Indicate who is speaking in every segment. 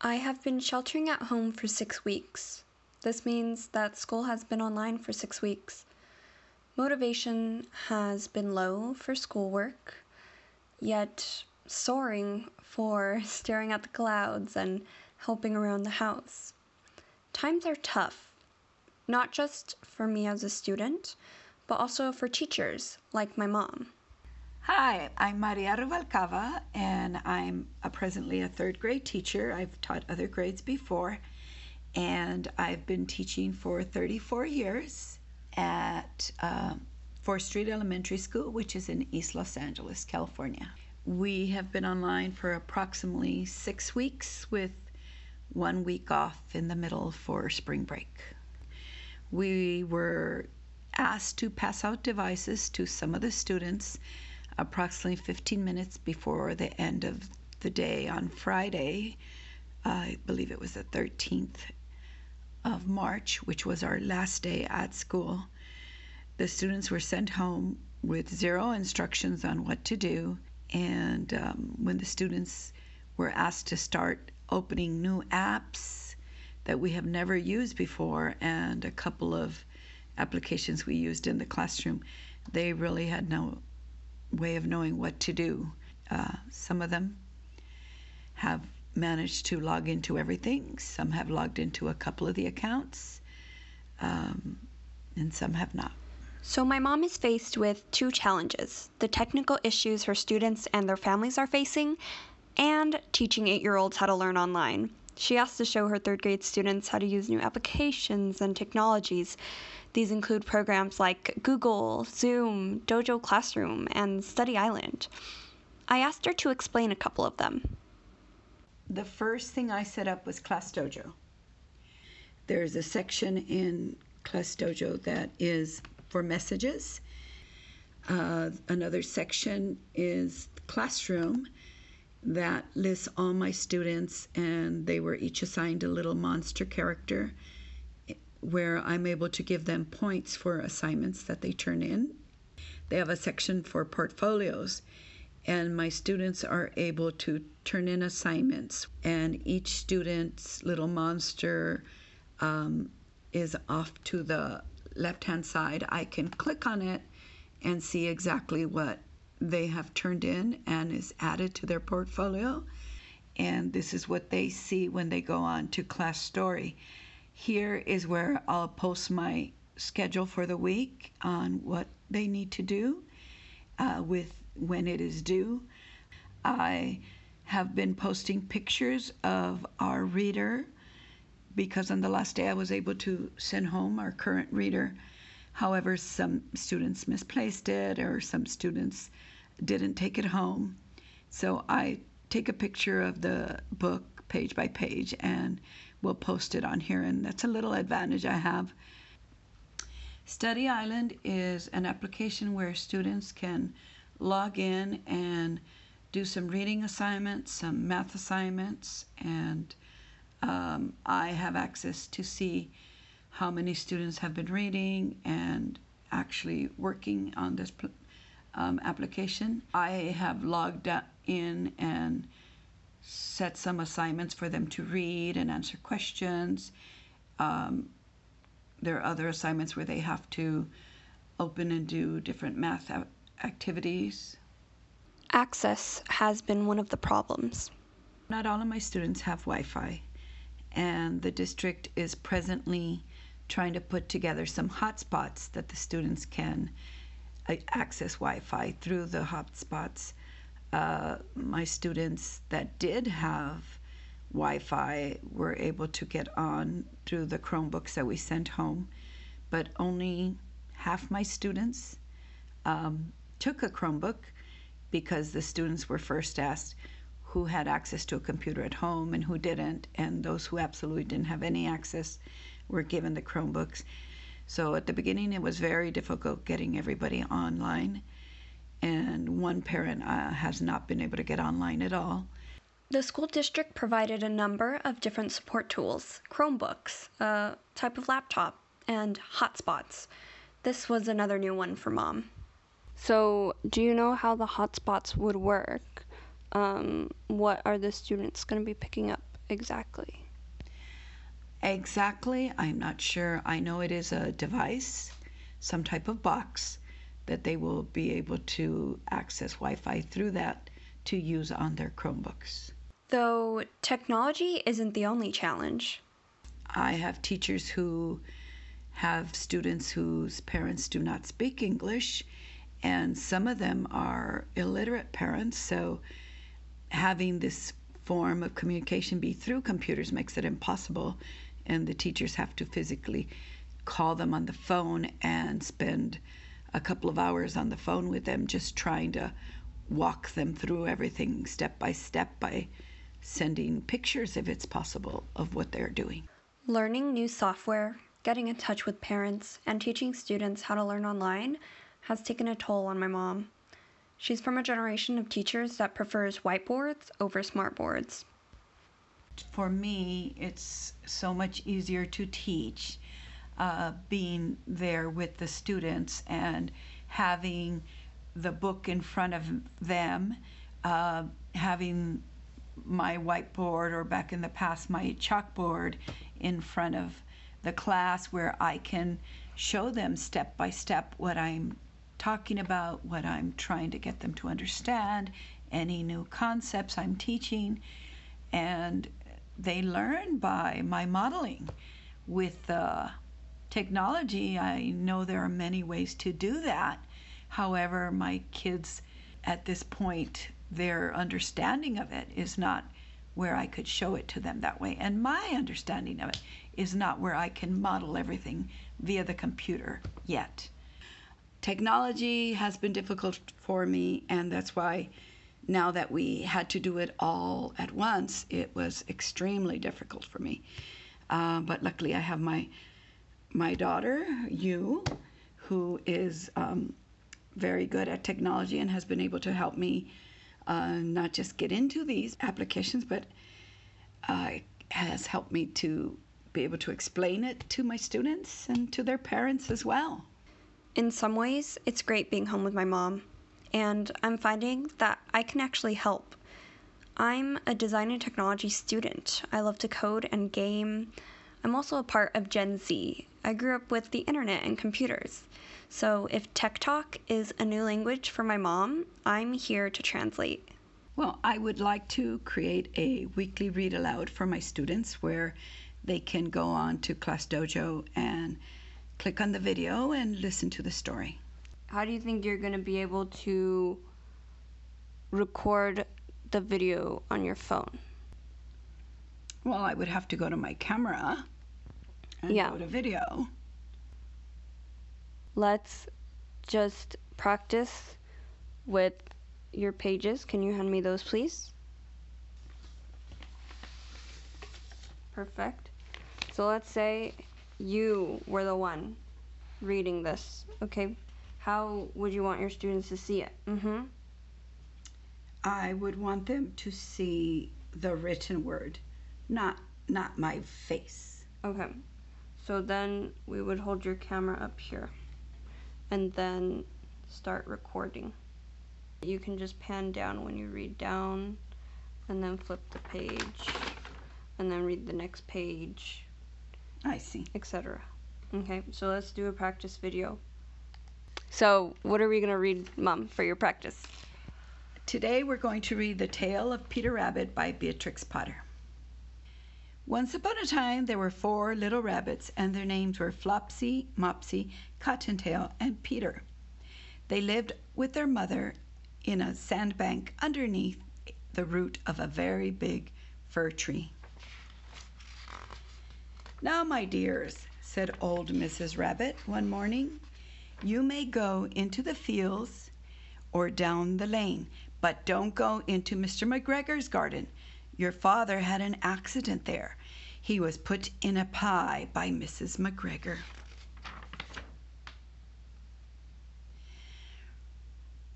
Speaker 1: I have been sheltering at home for six weeks. This means that school has been online for six weeks. Motivation has been low for schoolwork, yet soaring for staring at the clouds and helping around the house. Times are tough, not just for me as a student, but also for teachers like my mom.
Speaker 2: Hi, I'm Maria Ruvalcaba, and I'm a presently a third grade teacher. I've taught other grades before, and I've been teaching for 34 years at uh, um, 4th Street Elementary School, which is in East Los Angeles, California. We have been online for approximately six weeks, with one week off in the middle for spring break. We were asked to pass out devices to some of the students approximately 15 minutes before the end of the day on Friday. I believe it was the 13th of March, which was our last day at school. The students were sent home with zero instructions on what to do. And um, when the students were asked to start opening new apps that we have never used before, and a couple of applications we used in the classroom, they really had no way of knowing what to do. Uh, some of them have managed to log into everything, some have logged into a couple of the accounts, um, and some have not.
Speaker 1: So, my mom is faced with two challenges the technical issues her students and their families are facing, and teaching eight year olds how to learn online. She asked to show her third grade students how to use new applications and technologies. These include programs like Google, Zoom, Dojo Classroom, and Study Island. I asked her to explain a couple of them.
Speaker 2: The first thing I set up was Class Dojo. There's a section in Class Dojo that is for messages. Uh, another section is classroom, that lists all my students, and they were each assigned a little monster character where I'm able to give them points for assignments that they turn in. They have a section for portfolios, and my students are able to turn in assignments, and each student's little monster um, is off to the left hand side. I can click on it and see exactly what they have turned in and is added to their portfolio. And this is what they see when they go on to class story. Here is where I'll post my schedule for the week on what they need to do uh, with when it is due. I have been posting pictures of our reader because on the last day I was able to send home our current reader However, some students misplaced it or some students didn't take it home. So I take a picture of the book page by page and we'll post it on here. And that's a little advantage I have. Study Island is an application where students can log in and do some reading assignments, some math assignments, and um, I have access to see how many students have been reading and actually working on this um, application. I have logged in and set some assignments for them to read and answer questions. Um, there are other assignments where they have to open and do different math activities.
Speaker 1: Access has been one of the problems.
Speaker 2: Not all of my students have Wi Fi, and the district is presently trying to put together some hotspots that the students can uh, access Wi-Fi through the hotspots. Uh, my students that did have Wi-Fi were able to get on through the Chromebooks that we sent home, but only half my students um, took a Chromebook because the students were first asked who had access to a computer at home and who didn't, and those who absolutely didn't have any access were given the Chromebooks. So at the beginning, it was very difficult getting everybody online, and one parent uh, has not been able to get online at all.
Speaker 1: The school district provided a number of different support tools Chromebooks, a type of laptop, and hotspots. This was another new one for mom.
Speaker 3: So, do you know how the hotspots would work? Um, what are the students going to be picking up exactly?
Speaker 2: Exactly, I'm not sure. I know it is a device, some type of box that they will be able to access Wi Fi through that to use on their Chromebooks.
Speaker 1: Though technology isn't the only challenge.
Speaker 2: I have teachers who have students whose parents do not speak English, and some of them are illiterate parents. So, having this form of communication be through computers makes it impossible and the teachers have to physically call them on the phone and spend a couple of hours on the phone with them just trying to walk them through everything step by step by sending pictures if it's possible of what they're doing.
Speaker 1: Learning new software, getting in touch with parents, and teaching students how to learn online has taken a toll on my mom. She's from a generation of teachers that prefers whiteboards over smartboards
Speaker 2: for me, it's so much easier to teach uh, being there with the students and having the book in front of them, uh, having my whiteboard or back in the past my chalkboard in front of the class where I can show them step by step what I'm talking about, what I'm trying to get them to understand, any new concepts I'm teaching, and they learn by my modeling. With technology, I know there are many ways to do that. However, my kids at this point, their understanding of it is not where I could show it to them that way. And my understanding of it is not where I can model everything via the computer yet. Technology has been difficult for me, and that's why now that we had to do it all at once, it was extremely difficult for me. Uh, but luckily, I have my my daughter, you, who is um, very good at technology and has been able to help me uh, not just get into these applications, but uh, has helped me to be able to explain it to my students and to their parents as well.
Speaker 1: In some ways, it's great being home with my mom and I'm finding that I can actually help. I'm a design and technology student. I love to code and game. I'm also a part of Gen Z. I grew up with the internet and computers. So if Tech Talk is a new language for my mom, I'm here to translate.
Speaker 2: Well, I would like to create a weekly read aloud for my students where they can go on to Class Dojo and click on the video and listen to the story
Speaker 3: how do you think you're going to be able to record the video on your phone?
Speaker 2: Well, I would have to go to my camera and yeah. go to video.
Speaker 3: Let's just practice with your pages. Can you hand me those, please? Perfect. So let's say you were the one reading this, okay? How would you want your students to see it? Mm-hmm.
Speaker 2: I would want them to see the written word, not not my face.
Speaker 3: Okay. So then we would hold your camera up here and then start recording. You can just pan down when you read down and then flip the page and then read the next page.
Speaker 2: I see.
Speaker 3: Etc. Okay, so let's do a practice video. So, what are we going to read, Mom, for your practice?
Speaker 2: Today we're going to read The Tale of Peter Rabbit by Beatrix Potter. Once upon a time there were four little rabbits, and their names were Flopsy, Mopsy, Cottontail, and Peter. They lived with their mother in a sandbank underneath the root of a very big fir tree. Now, my dears, said old Mrs. Rabbit one morning, you may go into the fields or down the lane, but don't go into Mr. McGregor's garden. Your father had an accident there. He was put in a pie by Mrs. McGregor."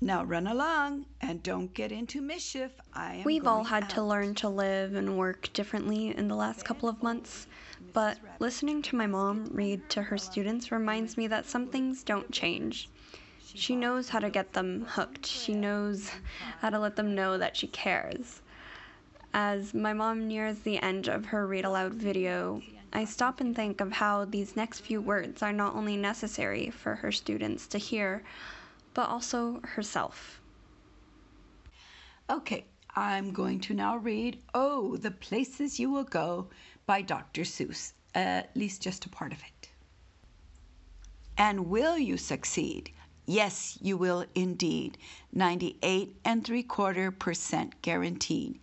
Speaker 2: Now run along, and don't get into mischief. I am We've
Speaker 1: all had out. to learn to live and work differently in the last couple of months, but listening to my mom read to her students reminds me that some things don't change. She knows how to get them hooked. She knows how to let them know that she cares. As my mom nears the end of her read aloud video, I stop and think of how these next few words are not only necessary for her students to hear, but also herself.
Speaker 2: Okay, I'm going to now read Oh, the Places You Will Go by Dr. Seuss, at least just a part of it. And will you succeed? Yes, you will indeed. 98 and three quarter percent guaranteed.